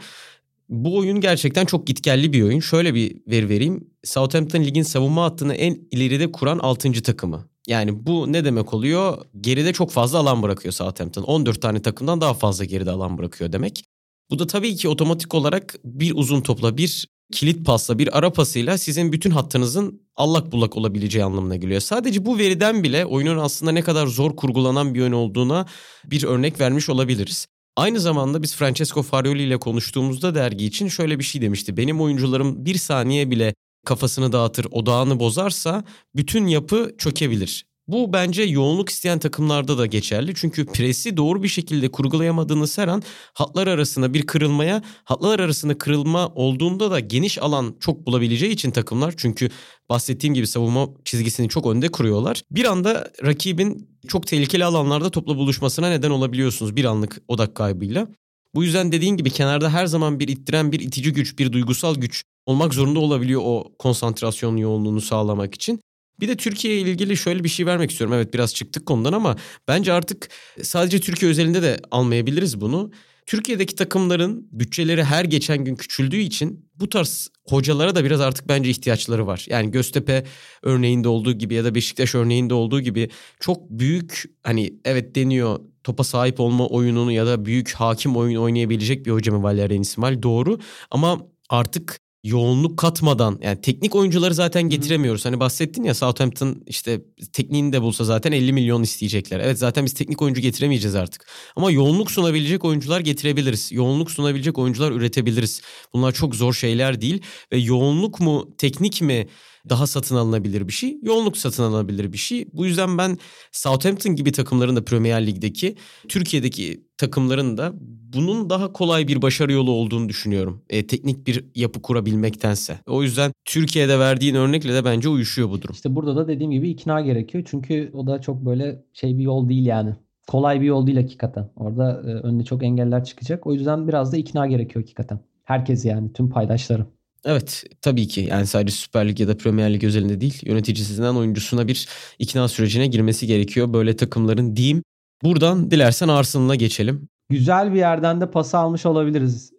Bu oyun gerçekten çok gitgelli bir oyun. Şöyle bir veri vereyim. Southampton ligin savunma hattını en ileride kuran 6. takımı. Yani bu ne demek oluyor? Geride çok fazla alan bırakıyor Southampton. 14 tane takımdan daha fazla geride alan bırakıyor demek. Bu da tabii ki otomatik olarak bir uzun topla, bir kilit pasla, bir ara pasıyla sizin bütün hattınızın allak bullak olabileceği anlamına geliyor. Sadece bu veriden bile oyunun aslında ne kadar zor kurgulanan bir oyun olduğuna bir örnek vermiş olabiliriz. Aynı zamanda biz Francesco Farioli ile konuştuğumuzda dergi için şöyle bir şey demişti. Benim oyuncularım bir saniye bile kafasını dağıtır, odağını bozarsa bütün yapı çökebilir. Bu bence yoğunluk isteyen takımlarda da geçerli. Çünkü presi doğru bir şekilde kurgulayamadığınız her an hatlar arasında bir kırılmaya, hatlar arasında kırılma olduğunda da geniş alan çok bulabileceği için takımlar. Çünkü bahsettiğim gibi savunma çizgisini çok önde kuruyorlar. Bir anda rakibin çok tehlikeli alanlarda topla buluşmasına neden olabiliyorsunuz bir anlık odak kaybıyla. Bu yüzden dediğin gibi kenarda her zaman bir ittiren, bir itici güç, bir duygusal güç olmak zorunda olabiliyor o konsantrasyon yoğunluğunu sağlamak için. Bir de Türkiye ile ilgili şöyle bir şey vermek istiyorum. Evet biraz çıktık konudan ama bence artık sadece Türkiye özelinde de almayabiliriz bunu. Türkiye'deki takımların bütçeleri her geçen gün küçüldüğü için bu tarz hocalara da biraz artık bence ihtiyaçları var. Yani Göztepe örneğinde olduğu gibi ya da Beşiktaş örneğinde olduğu gibi çok büyük hani evet deniyor topa sahip olma oyununu ya da büyük hakim oyun oynayabilecek bir hoca mı Valerian İsmail doğru ama artık yoğunluk katmadan yani teknik oyuncuları zaten getiremiyoruz. Hani bahsettin ya Southampton işte tekniğini de bulsa zaten 50 milyon isteyecekler. Evet zaten biz teknik oyuncu getiremeyeceğiz artık. Ama yoğunluk sunabilecek oyuncular getirebiliriz. Yoğunluk sunabilecek oyuncular üretebiliriz. Bunlar çok zor şeyler değil ve yoğunluk mu teknik mi daha satın alınabilir bir şey. Yoğunluk satın alınabilir bir şey. Bu yüzden ben Southampton gibi takımların da Premier Lig'deki Türkiye'deki takımların da bunun daha kolay bir başarı yolu olduğunu düşünüyorum. E, teknik bir yapı kurabilmektense. O yüzden Türkiye'de verdiğin örnekle de bence uyuşuyor bu durum. İşte burada da dediğim gibi ikna gerekiyor. Çünkü o da çok böyle şey bir yol değil yani. Kolay bir yol değil hakikaten. Orada e, önüne çok engeller çıkacak. O yüzden biraz da ikna gerekiyor hakikaten. Herkes yani tüm paydaşlarım. Evet tabii ki yani sadece Süper Lig ya da Premier Lig özelinde değil yöneticisinden oyuncusuna bir ikna sürecine girmesi gerekiyor. Böyle takımların diyeyim. Buradan dilersen Arsenal'a geçelim. Güzel bir yerden de pası almış olabiliriz.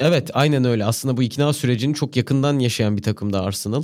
Evet aynen öyle. Aslında bu ikna sürecini çok yakından yaşayan bir takım da Arsenal.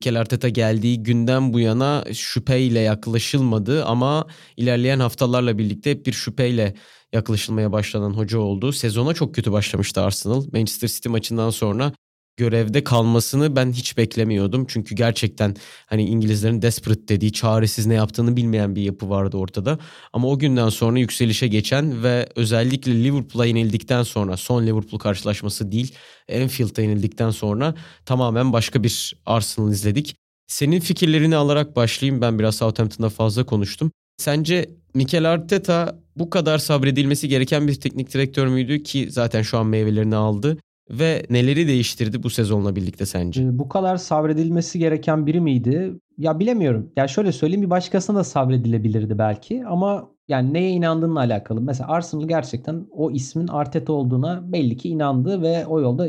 Mikel Arteta geldiği günden bu yana şüpheyle yaklaşılmadı ama ilerleyen haftalarla birlikte hep bir şüpheyle yaklaşılmaya başlanan hoca oldu. Sezona çok kötü başlamıştı Arsenal. Manchester City maçından sonra görevde kalmasını ben hiç beklemiyordum. Çünkü gerçekten hani İngilizlerin desperate dediği çaresiz ne yaptığını bilmeyen bir yapı vardı ortada. Ama o günden sonra yükselişe geçen ve özellikle Liverpool'a yenildikten sonra son Liverpool karşılaşması değil Anfield'a yenildikten sonra tamamen başka bir Arsenal izledik. Senin fikirlerini alarak başlayayım. Ben biraz Southampton'da fazla konuştum. Sence Mikel Arteta bu kadar sabredilmesi gereken bir teknik direktör müydü ki zaten şu an meyvelerini aldı? Ve neleri değiştirdi bu sezonla birlikte sence? Ee, bu kadar sabredilmesi gereken biri miydi? Ya bilemiyorum. Ya şöyle söyleyeyim bir başkasına da sabredilebilirdi belki ama yani neye inandığınla alakalı. Mesela Arsenal gerçekten o ismin Arteta olduğuna belli ki inandı ve o yolda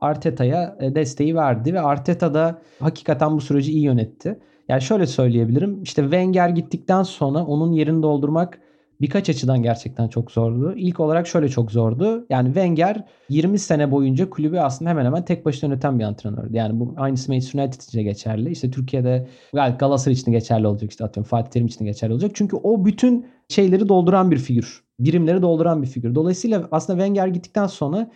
Arteta'ya e, desteği verdi ve Arteta da hakikaten bu süreci iyi yönetti. Yani şöyle söyleyebilirim. İşte Wenger gittikten sonra onun yerini doldurmak birkaç açıdan gerçekten çok zordu. İlk olarak şöyle çok zordu. Yani Wenger 20 sene boyunca kulübü aslında hemen hemen tek başına yöneten bir antrenördü. Yani bu aynısı Manchester United için geçerli. İşte Türkiye'de Galatasaray için geçerli olacak. İşte atıyorum Fatih Terim için geçerli olacak. Çünkü o bütün şeyleri dolduran bir figür. Birimleri dolduran bir figür. Dolayısıyla aslında Wenger gittikten sonra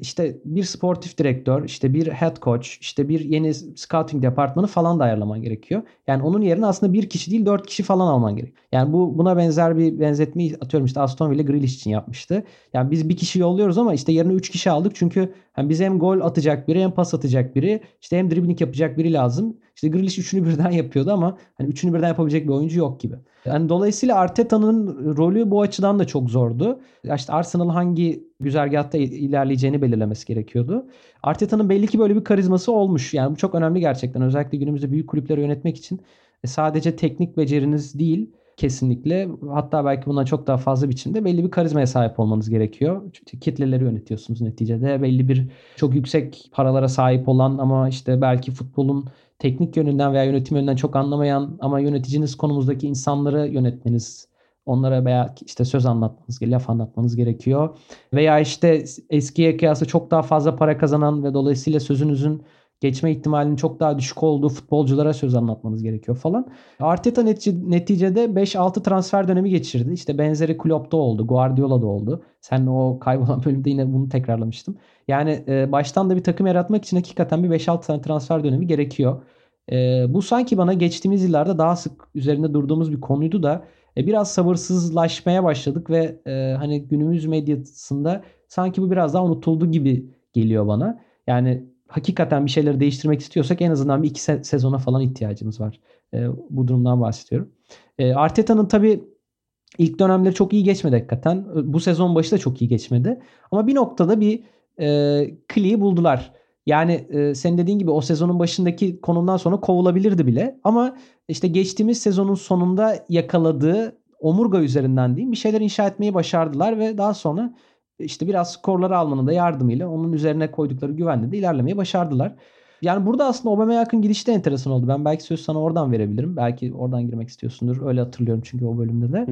işte bir sportif direktör, işte bir head coach, işte bir yeni scouting departmanı falan da ayarlaman gerekiyor. Yani onun yerine aslında bir kişi değil dört kişi falan alman gerek. Yani bu buna benzer bir benzetmeyi atıyorum işte Aston Villa Grealish için yapmıştı. Yani biz bir kişi yolluyoruz ama işte yerine üç kişi aldık çünkü yani bize hem gol atacak biri hem pas atacak biri işte hem dribbling yapacak biri lazım. İşte Grealish üçünü birden yapıyordu ama hani üçünü birden yapabilecek bir oyuncu yok gibi. Yani dolayısıyla Arteta'nın rolü bu açıdan da çok zordu. İşte Arsenal hangi güzergahta ilerleyeceğini belirlemesi gerekiyordu. Arteta'nın belli ki böyle bir karizması olmuş. Yani bu çok önemli gerçekten. Özellikle günümüzde büyük kulüpleri yönetmek için e, sadece teknik beceriniz değil kesinlikle hatta belki bundan çok daha fazla biçimde belli bir karizmaya sahip olmanız gerekiyor. Çünkü kitleleri yönetiyorsunuz neticede. Belli bir çok yüksek paralara sahip olan ama işte belki futbolun teknik yönünden veya yönetim yönünden çok anlamayan ama yöneticiniz konumuzdaki insanları yönetmeniz onlara veya işte söz anlatmanız, laf anlatmanız gerekiyor. Veya işte eskiye kıyasla çok daha fazla para kazanan ve dolayısıyla sözünüzün geçme ihtimalinin çok daha düşük olduğu futbolculara söz anlatmanız gerekiyor falan. Arteta neticede 5-6 transfer dönemi geçirdi. İşte benzeri Klopp'ta oldu, Guardiola'da oldu. Sen o kaybolan <laughs> bölümde yine bunu tekrarlamıştım. Yani e, baştan da bir takım yaratmak için hakikaten bir 5-6 tane transfer dönemi gerekiyor. E, bu sanki bana geçtiğimiz yıllarda daha sık üzerinde durduğumuz bir konuydu da e, biraz sabırsızlaşmaya başladık ve e, hani günümüz medyasında sanki bu biraz daha unutuldu gibi geliyor bana. Yani hakikaten bir şeyleri değiştirmek istiyorsak en azından bir iki se- sezona falan ihtiyacımız var. E, bu durumdan bahsediyorum. E, Arteta'nın tabii ilk dönemleri çok iyi geçmedi hakikaten. Bu sezon başı da çok iyi geçmedi. Ama bir noktada bir e, kliği buldular. Yani e, senin dediğin gibi o sezonun başındaki konumdan sonra kovulabilirdi bile. Ama işte geçtiğimiz sezonun sonunda yakaladığı omurga üzerinden diyeyim bir şeyler inşa etmeyi başardılar ve daha sonra işte biraz skorları almanın da yardımıyla onun üzerine koydukları güvenle de ilerlemeyi başardılar. Yani burada aslında Aubameyang'ın gidişi de enteresan oldu. Ben belki söz sana oradan verebilirim. Belki oradan girmek istiyorsundur. Öyle hatırlıyorum çünkü o bölümde de.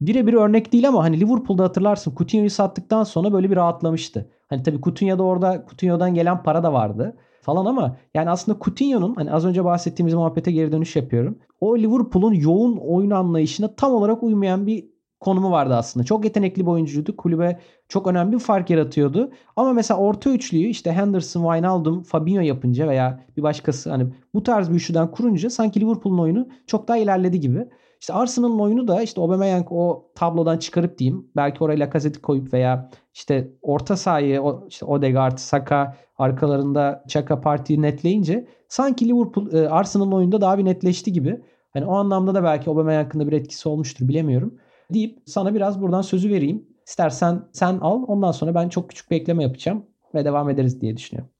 Birebir örnek değil ama hani Liverpool'da hatırlarsın Coutinho'yu sattıktan sonra böyle bir rahatlamıştı. Hani tabii Coutinho'da orada Coutinho'dan gelen para da vardı falan ama yani aslında Coutinho'nun hani az önce bahsettiğimiz muhabbete geri dönüş yapıyorum. O Liverpool'un yoğun oyun anlayışına tam olarak uymayan bir konumu vardı aslında. Çok yetenekli bir oyuncuydu. Kulübe çok önemli bir fark yaratıyordu. Ama mesela orta üçlüyü işte Henderson, Wijnaldum, Fabinho yapınca veya bir başkası hani bu tarz bir üçlüden kurunca sanki Liverpool'un oyunu çok daha ilerledi gibi. İşte Arsenal'ın oyunu da işte Aubameyang o tablodan çıkarıp diyeyim. Belki oraya Lacazette'i koyup veya işte orta sahayı işte Odegaard, Saka arkalarında Chaka Parti'yi netleyince sanki Liverpool e, Arsenal'ın oyunda daha bir netleşti gibi. Hani o anlamda da belki Aubameyang hakkında bir etkisi olmuştur bilemiyorum deyip sana biraz buradan sözü vereyim. İstersen sen al ondan sonra ben çok küçük bir ekleme yapacağım ve devam ederiz diye düşünüyorum.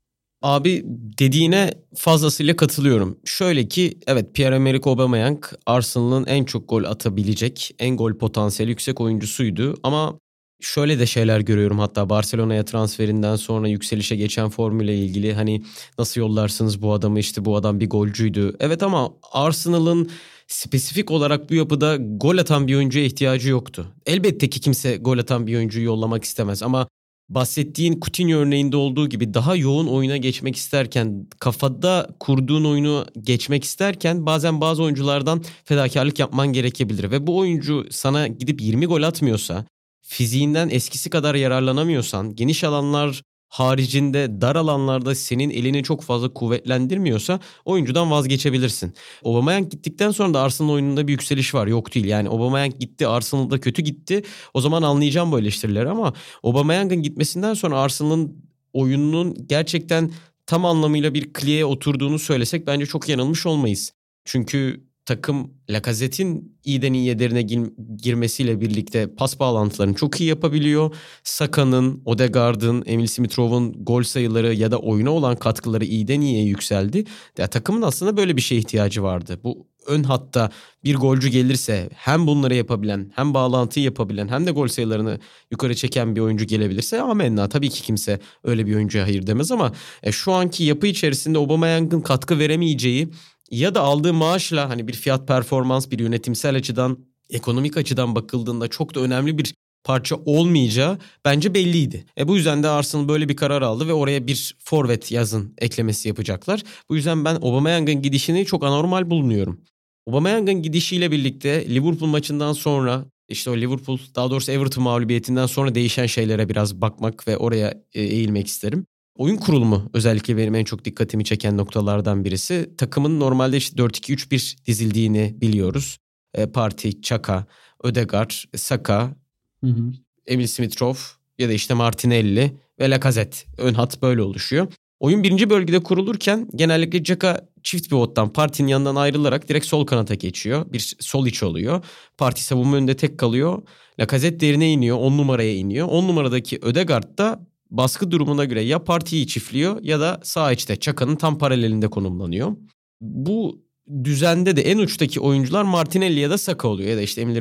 Abi dediğine fazlasıyla katılıyorum. Şöyle ki evet Pierre-Emerick Aubameyang Arsenal'ın en çok gol atabilecek, en gol potansiyeli yüksek oyuncusuydu. Ama şöyle de şeyler görüyorum hatta Barcelona'ya transferinden sonra yükselişe geçen formüle ilgili hani nasıl yollarsınız bu adamı işte bu adam bir golcüydü. Evet ama Arsenal'ın spesifik olarak bu yapıda gol atan bir oyuncuya ihtiyacı yoktu. Elbette ki kimse gol atan bir oyuncuyu yollamak istemez ama bahsettiğin Coutinho örneğinde olduğu gibi daha yoğun oyuna geçmek isterken, kafada kurduğun oyunu geçmek isterken bazen bazı oyunculardan fedakarlık yapman gerekebilir. Ve bu oyuncu sana gidip 20 gol atmıyorsa, fiziğinden eskisi kadar yararlanamıyorsan, geniş alanlar haricinde dar alanlarda senin elini çok fazla kuvvetlendirmiyorsa oyuncudan vazgeçebilirsin. Aubameyang gittikten sonra da Arsenal oyununda bir yükseliş var. Yok değil yani Aubameyang gitti Arsenal'da kötü gitti. O zaman anlayacağım bu eleştirileri ama Aubameyang'ın gitmesinden sonra Arsenal'ın oyununun gerçekten tam anlamıyla bir kliye oturduğunu söylesek bence çok yanılmış olmayız. Çünkü takım Lacazette'in iyiden iyiye derine girmesiyle birlikte pas bağlantılarını çok iyi yapabiliyor. Saka'nın, Odegaard'ın, Emil Smith-Rowe'un gol sayıları ya da oyuna olan katkıları iyiden iyiye yükseldi. Ya, takımın aslında böyle bir şeye ihtiyacı vardı. Bu ön hatta bir golcü gelirse hem bunları yapabilen hem bağlantıyı yapabilen hem de gol sayılarını yukarı çeken bir oyuncu gelebilirse amenna tabii ki kimse öyle bir oyuncuya hayır demez ama e, şu anki yapı içerisinde Aubameyang'ın katkı veremeyeceği ya da aldığı maaşla hani bir fiyat performans bir yönetimsel açıdan ekonomik açıdan bakıldığında çok da önemli bir parça olmayacağı bence belliydi. E bu yüzden de Arsenal böyle bir karar aldı ve oraya bir forvet yazın eklemesi yapacaklar. Bu yüzden ben Aubameyang'ın gidişini çok anormal bulunuyorum. Aubameyang'ın gidişiyle birlikte Liverpool maçından sonra işte o Liverpool daha doğrusu Everton mağlubiyetinden sonra değişen şeylere biraz bakmak ve oraya e, eğilmek isterim. Oyun kurulumu özellikle benim en çok dikkatimi çeken noktalardan birisi. Takımın normalde işte 4-2-3-1 dizildiğini biliyoruz. E, Parti, Çaka, Ödegaard, Saka, hı hı. Emil Smith-Rowe ya da işte Martinelli ve Lacazette. Ön hat böyle oluşuyor. Oyun birinci bölgede kurulurken genellikle Caka çift pivottan partinin yanından ayrılarak direkt sol kanata geçiyor. Bir sol iç oluyor. Parti savunma önünde tek kalıyor. Lacazette derine iniyor. 10 numaraya iniyor. 10 numaradaki Ödegard da baskı durumuna göre ya partiyi çiftliyor ya da sağ içte Çaka'nın tam paralelinde konumlanıyor. Bu düzende de en uçtaki oyuncular Martinelli ya da Saka oluyor ya da işte Emil,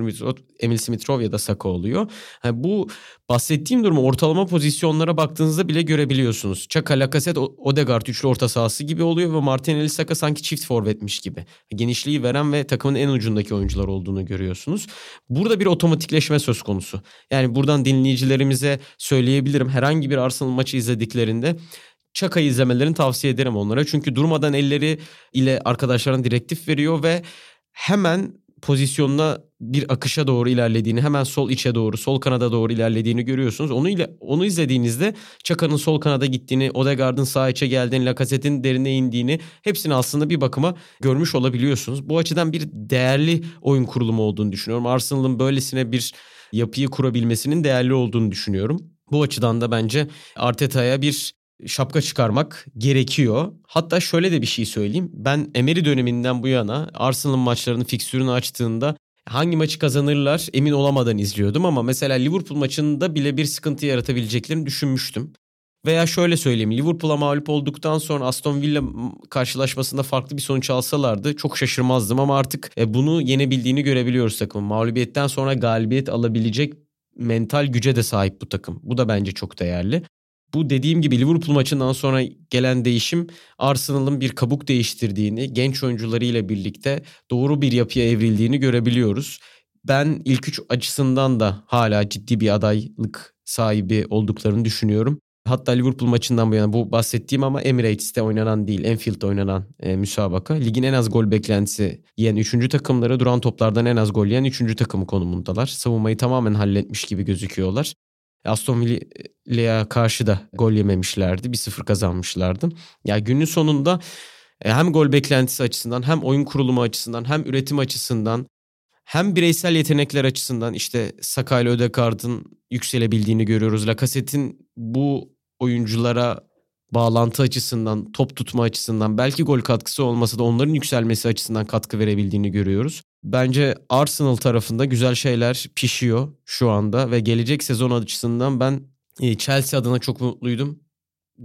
Emil Smith ya da Saka oluyor. Yani bu bahsettiğim durumu ortalama pozisyonlara baktığınızda bile görebiliyorsunuz. Çaka, Lacazette, Odegaard üçlü orta sahası gibi oluyor ve Martinelli Saka sanki çift forvetmiş gibi. Genişliği veren ve takımın en ucundaki oyuncular olduğunu görüyorsunuz. Burada bir otomatikleşme söz konusu. Yani buradan dinleyicilerimize söyleyebilirim. Herhangi bir Arsenal maçı izlediklerinde Çaka izlemelerini tavsiye ederim onlara. Çünkü durmadan elleri ile arkadaşlarına direktif veriyor ve hemen pozisyonuna bir akışa doğru ilerlediğini, hemen sol içe doğru, sol kanada doğru ilerlediğini görüyorsunuz. Onu ile onu izlediğinizde Çaka'nın sol kanada gittiğini, Odegaard'ın sağ içe geldiğini, Lacazette'in derine indiğini hepsini aslında bir bakıma görmüş olabiliyorsunuz. Bu açıdan bir değerli oyun kurulumu olduğunu düşünüyorum. Arsenal'ın böylesine bir yapıyı kurabilmesinin değerli olduğunu düşünüyorum. Bu açıdan da bence Arteta'ya bir şapka çıkarmak gerekiyor. Hatta şöyle de bir şey söyleyeyim. Ben Emery döneminden bu yana Arsenal'ın maçlarını fiksürünü açtığında hangi maçı kazanırlar emin olamadan izliyordum ama mesela Liverpool maçında bile bir sıkıntı yaratabileceklerini düşünmüştüm. Veya şöyle söyleyeyim Liverpool'a mağlup olduktan sonra Aston Villa karşılaşmasında farklı bir sonuç alsalardı çok şaşırmazdım ama artık e, bunu yenebildiğini görebiliyoruz takımın. Mağlubiyetten sonra galibiyet alabilecek mental güce de sahip bu takım. Bu da bence çok değerli. Bu dediğim gibi Liverpool maçından sonra gelen değişim Arsenal'ın bir kabuk değiştirdiğini, genç oyuncularıyla birlikte doğru bir yapıya evrildiğini görebiliyoruz. Ben ilk üç açısından da hala ciddi bir adaylık sahibi olduklarını düşünüyorum. Hatta Liverpool maçından bu yana bu bahsettiğim ama Emirates'te oynanan değil, Enfield'de oynanan e, müsabaka. Ligin en az gol beklentisi yiyen 3. takımları duran toplardan en az gol yiyen 3. takımı konumundalar. Savunmayı tamamen halletmiş gibi gözüküyorlar. Aston Villa'ya karşı da gol yememişlerdi. 1-0 kazanmışlardı. Ya günün sonunda e, hem gol beklentisi açısından hem oyun kurulumu açısından hem üretim açısından hem bireysel yetenekler açısından işte Saka ile Ödegaard'ın yükselebildiğini görüyoruz. Lacazette'in bu oyunculara bağlantı açısından, top tutma açısından belki gol katkısı olmasa da onların yükselmesi açısından katkı verebildiğini görüyoruz. Bence Arsenal tarafında güzel şeyler pişiyor şu anda ve gelecek sezon açısından ben e, Chelsea adına çok mutluydum.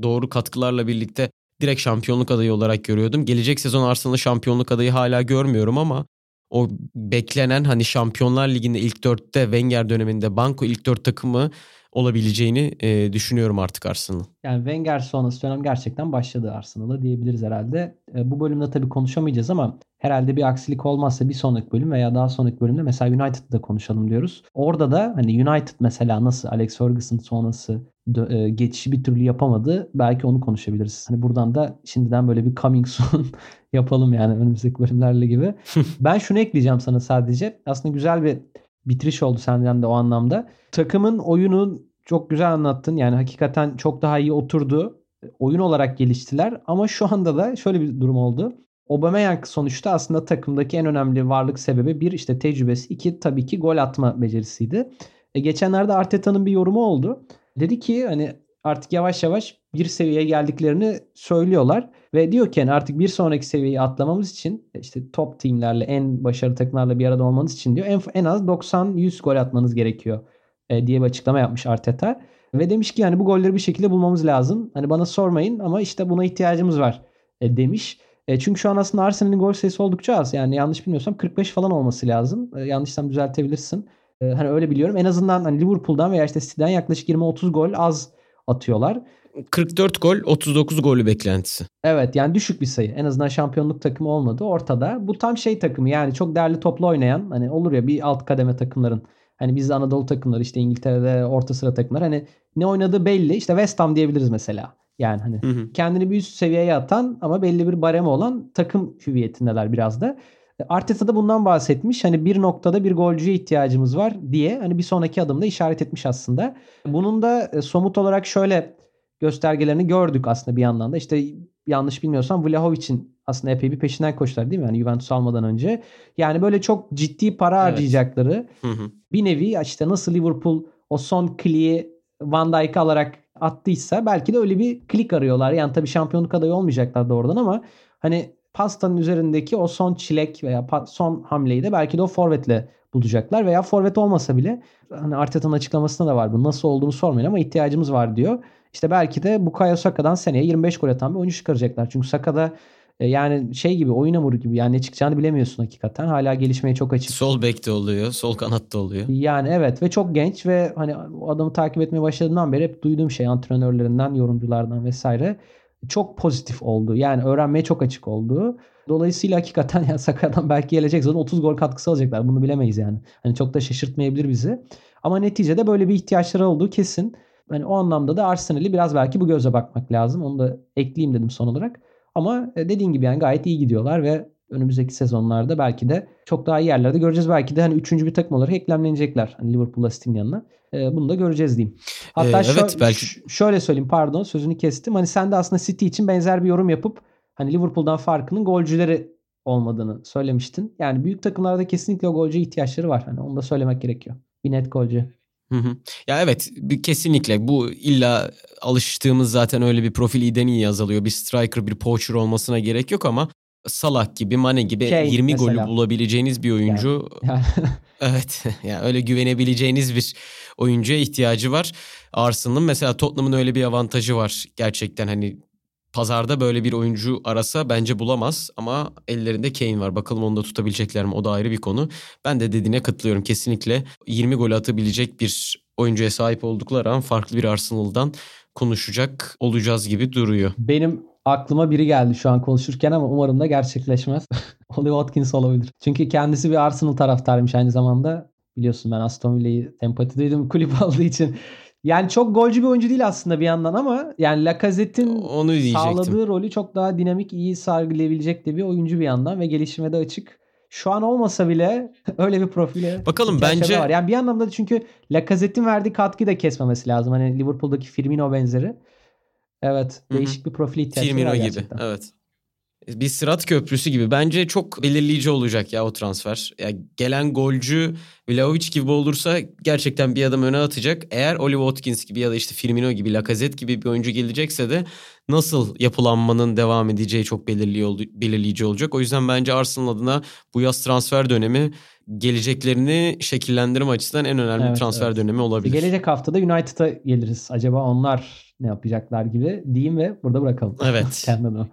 Doğru katkılarla birlikte direkt şampiyonluk adayı olarak görüyordum. Gelecek sezon Arsenal'ı şampiyonluk adayı hala görmüyorum ama o beklenen hani Şampiyonlar Ligi'nde ilk dörtte Wenger döneminde Banko ilk dört takımı olabileceğini e, düşünüyorum artık Arsenal. Yani Wenger sonrası dönem gerçekten başladı Arsenal'a diyebiliriz herhalde. E, bu bölümde tabii konuşamayacağız ama herhalde bir aksilik olmazsa bir sonraki bölüm veya daha sonraki bölümde mesela United'da konuşalım diyoruz. Orada da hani United mesela nasıl Alex Ferguson sonrası e, geçişi bir türlü yapamadı. Belki onu konuşabiliriz. Hani buradan da şimdiden böyle bir coming soon <laughs> yapalım yani önümüzdeki bölümlerle gibi. <laughs> ben şunu ekleyeceğim sana sadece. Aslında güzel bir bitiriş oldu senden de o anlamda. Takımın oyunu çok güzel anlattın. Yani hakikaten çok daha iyi oturdu. Oyun olarak geliştiler ama şu anda da şöyle bir durum oldu. Aubameyang sonuçta aslında takımdaki en önemli varlık sebebi bir işte tecrübesi, iki tabii ki gol atma becerisiydi. E geçenlerde Arteta'nın bir yorumu oldu. Dedi ki hani artık yavaş yavaş bir seviyeye geldiklerini söylüyorlar ve diyor ki yani artık bir sonraki seviyeyi atlamamız için işte top teamlerle en başarılı takımlarla bir arada olmanız için diyor en, en az 90-100 gol atmanız gerekiyor e, diye bir açıklama yapmış Arteta. Ve demiş ki yani bu golleri bir şekilde bulmamız lazım. Hani bana sormayın ama işte buna ihtiyacımız var e, demiş. E, çünkü şu an aslında Arsenal'in gol sayısı oldukça az. Yani yanlış bilmiyorsam 45 falan olması lazım. E, yanlışsam düzeltebilirsin. E, hani öyle biliyorum. En azından hani Liverpool'dan veya işte City'den yaklaşık 20-30 gol az atıyorlar. 44 gol 39 golü beklentisi. Evet yani düşük bir sayı. En azından şampiyonluk takımı olmadı ortada. Bu tam şey takımı yani çok değerli toplu oynayan hani olur ya bir alt kademe takımların Hani bizde Anadolu takımları işte İngiltere'de orta sıra takımlar hani ne oynadığı belli. İşte West Ham diyebiliriz mesela. Yani hani hı hı. kendini bir üst seviyeye atan ama belli bir baremi olan takım hüviyetindeler biraz da. Arteta da bundan bahsetmiş. Hani bir noktada bir golcüye ihtiyacımız var diye hani bir sonraki adımda işaret etmiş aslında. Bunun da e, somut olarak şöyle göstergelerini gördük aslında bir yandan da. İşte yanlış bilmiyorsam Vlahovic'in aslında epey bir peşinden koştular değil mi? Yani Juventus almadan önce. Yani böyle çok ciddi para evet. harcayacakları hı hı. bir nevi işte nasıl Liverpool o son kliği Van Dijk'ı alarak attıysa belki de öyle bir klik arıyorlar. Yani tabii şampiyonluk adayı olmayacaklar doğrudan ama hani pastanın üzerindeki o son çilek veya son hamleyi de belki de o forvetle bulacaklar veya forvet olmasa bile hani Arteta'nın açıklamasında da var bu nasıl olduğunu sormayın ama ihtiyacımız var diyor. İşte belki de Bukayo Saka'dan seneye 25 gol atan bir oyuncu çıkaracaklar. Çünkü Saka'da e, yani şey gibi oyun hamuru gibi yani ne çıkacağını bilemiyorsun hakikaten. Hala gelişmeye çok açık. Sol bekte oluyor, sol kanatta oluyor. Yani evet ve çok genç ve hani adamı takip etmeye başladığımdan beri hep duyduğum şey antrenörlerinden, yorumculardan vesaire çok pozitif oldu. Yani öğrenmeye çok açık oldu. Dolayısıyla hakikaten yani Sakarya'dan belki gelecek zaman 30 gol katkısı alacaklar. Bunu bilemeyiz yani. Hani çok da şaşırtmayabilir bizi. Ama neticede böyle bir ihtiyaçları olduğu kesin. Hani o anlamda da Arsenal'i biraz belki bu göze bakmak lazım. Onu da ekleyeyim dedim son olarak. Ama e, dediğin gibi yani gayet iyi gidiyorlar ve önümüzdeki sezonlarda belki de çok daha iyi yerlerde göreceğiz. Belki de hani üçüncü bir takım olarak eklemlenecekler hani Liverpool'la City'nin yanına. E, bunu da göreceğiz diyeyim. Hatta ee, evet, şö- belki... şöyle söyleyeyim pardon sözünü kestim. Hani sen de aslında City için benzer bir yorum yapıp hani Liverpool'dan farkının golcüleri olmadığını söylemiştin. Yani büyük takımlarda kesinlikle o golcüye ihtiyaçları var. Hani onu da söylemek gerekiyor. Bir net golcü. Hı hı. Ya evet kesinlikle bu illa alıştığımız zaten öyle bir profil iyiden iyi azalıyor. Bir striker bir poacher olmasına gerek yok ama Salah gibi Mane gibi şey, 20 mesela. golü bulabileceğiniz bir oyuncu. Yani. <laughs> evet yani öyle güvenebileceğiniz bir oyuncuya ihtiyacı var. Arsenal'ın mesela Tottenham'ın öyle bir avantajı var. Gerçekten hani pazarda böyle bir oyuncu arasa bence bulamaz ama ellerinde Kane var. Bakalım onu da tutabilecekler mi? O da ayrı bir konu. Ben de dediğine katılıyorum. Kesinlikle 20 gol atabilecek bir oyuncuya sahip oldukları an farklı bir Arsenal'dan konuşacak olacağız gibi duruyor. Benim aklıma biri geldi şu an konuşurken ama umarım da gerçekleşmez. <laughs> Ollie Watkins olabilir. Çünkü kendisi bir Arsenal taraftarıymış aynı zamanda. Biliyorsun ben Aston Villa'yı sempati duydum <laughs> kulüp aldığı için. Yani çok golcü bir oyuncu değil aslında bir yandan ama yani Lacazette'in sağladığı rolü çok daha dinamik, iyi sergileyebilecek de bir oyuncu bir yandan ve gelişime de açık. Şu an olmasa bile <laughs> öyle bir profile Bakalım bence var. Yani bir anlamda da çünkü Lacazette'in verdiği katkıyı da kesmemesi lazım. Hani Liverpool'daki Firmino benzeri. Evet, değişik Hı-hı. bir profil ihtiyacı Firmino var gerçekten. gibi. Evet bir sırat köprüsü gibi. Bence çok belirleyici olacak ya o transfer. Ya gelen golcü Vlahovic gibi olursa gerçekten bir adım öne atacak. Eğer Oli Watkins gibi ya da işte Firmino gibi, Lacazette gibi bir oyuncu gelecekse de nasıl yapılanmanın devam edeceği çok belirleyici olacak. O yüzden bence Arsenal adına bu yaz transfer dönemi geleceklerini şekillendirme açısından en önemli evet, transfer evet. dönemi olabilir. Gelecek haftada United'a geliriz. Acaba onlar ne yapacaklar gibi diyeyim ve burada bırakalım. Evet. <laughs> Kendine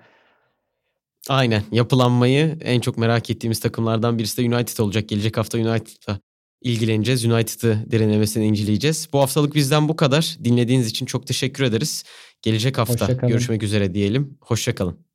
Aynen yapılanmayı en çok merak ettiğimiz takımlardan birisi de United olacak. Gelecek hafta United'la ilgileneceğiz. United'ı derinlemesine inceleyeceğiz. Bu haftalık bizden bu kadar. Dinlediğiniz için çok teşekkür ederiz. Gelecek hafta görüşmek üzere diyelim. Hoşçakalın.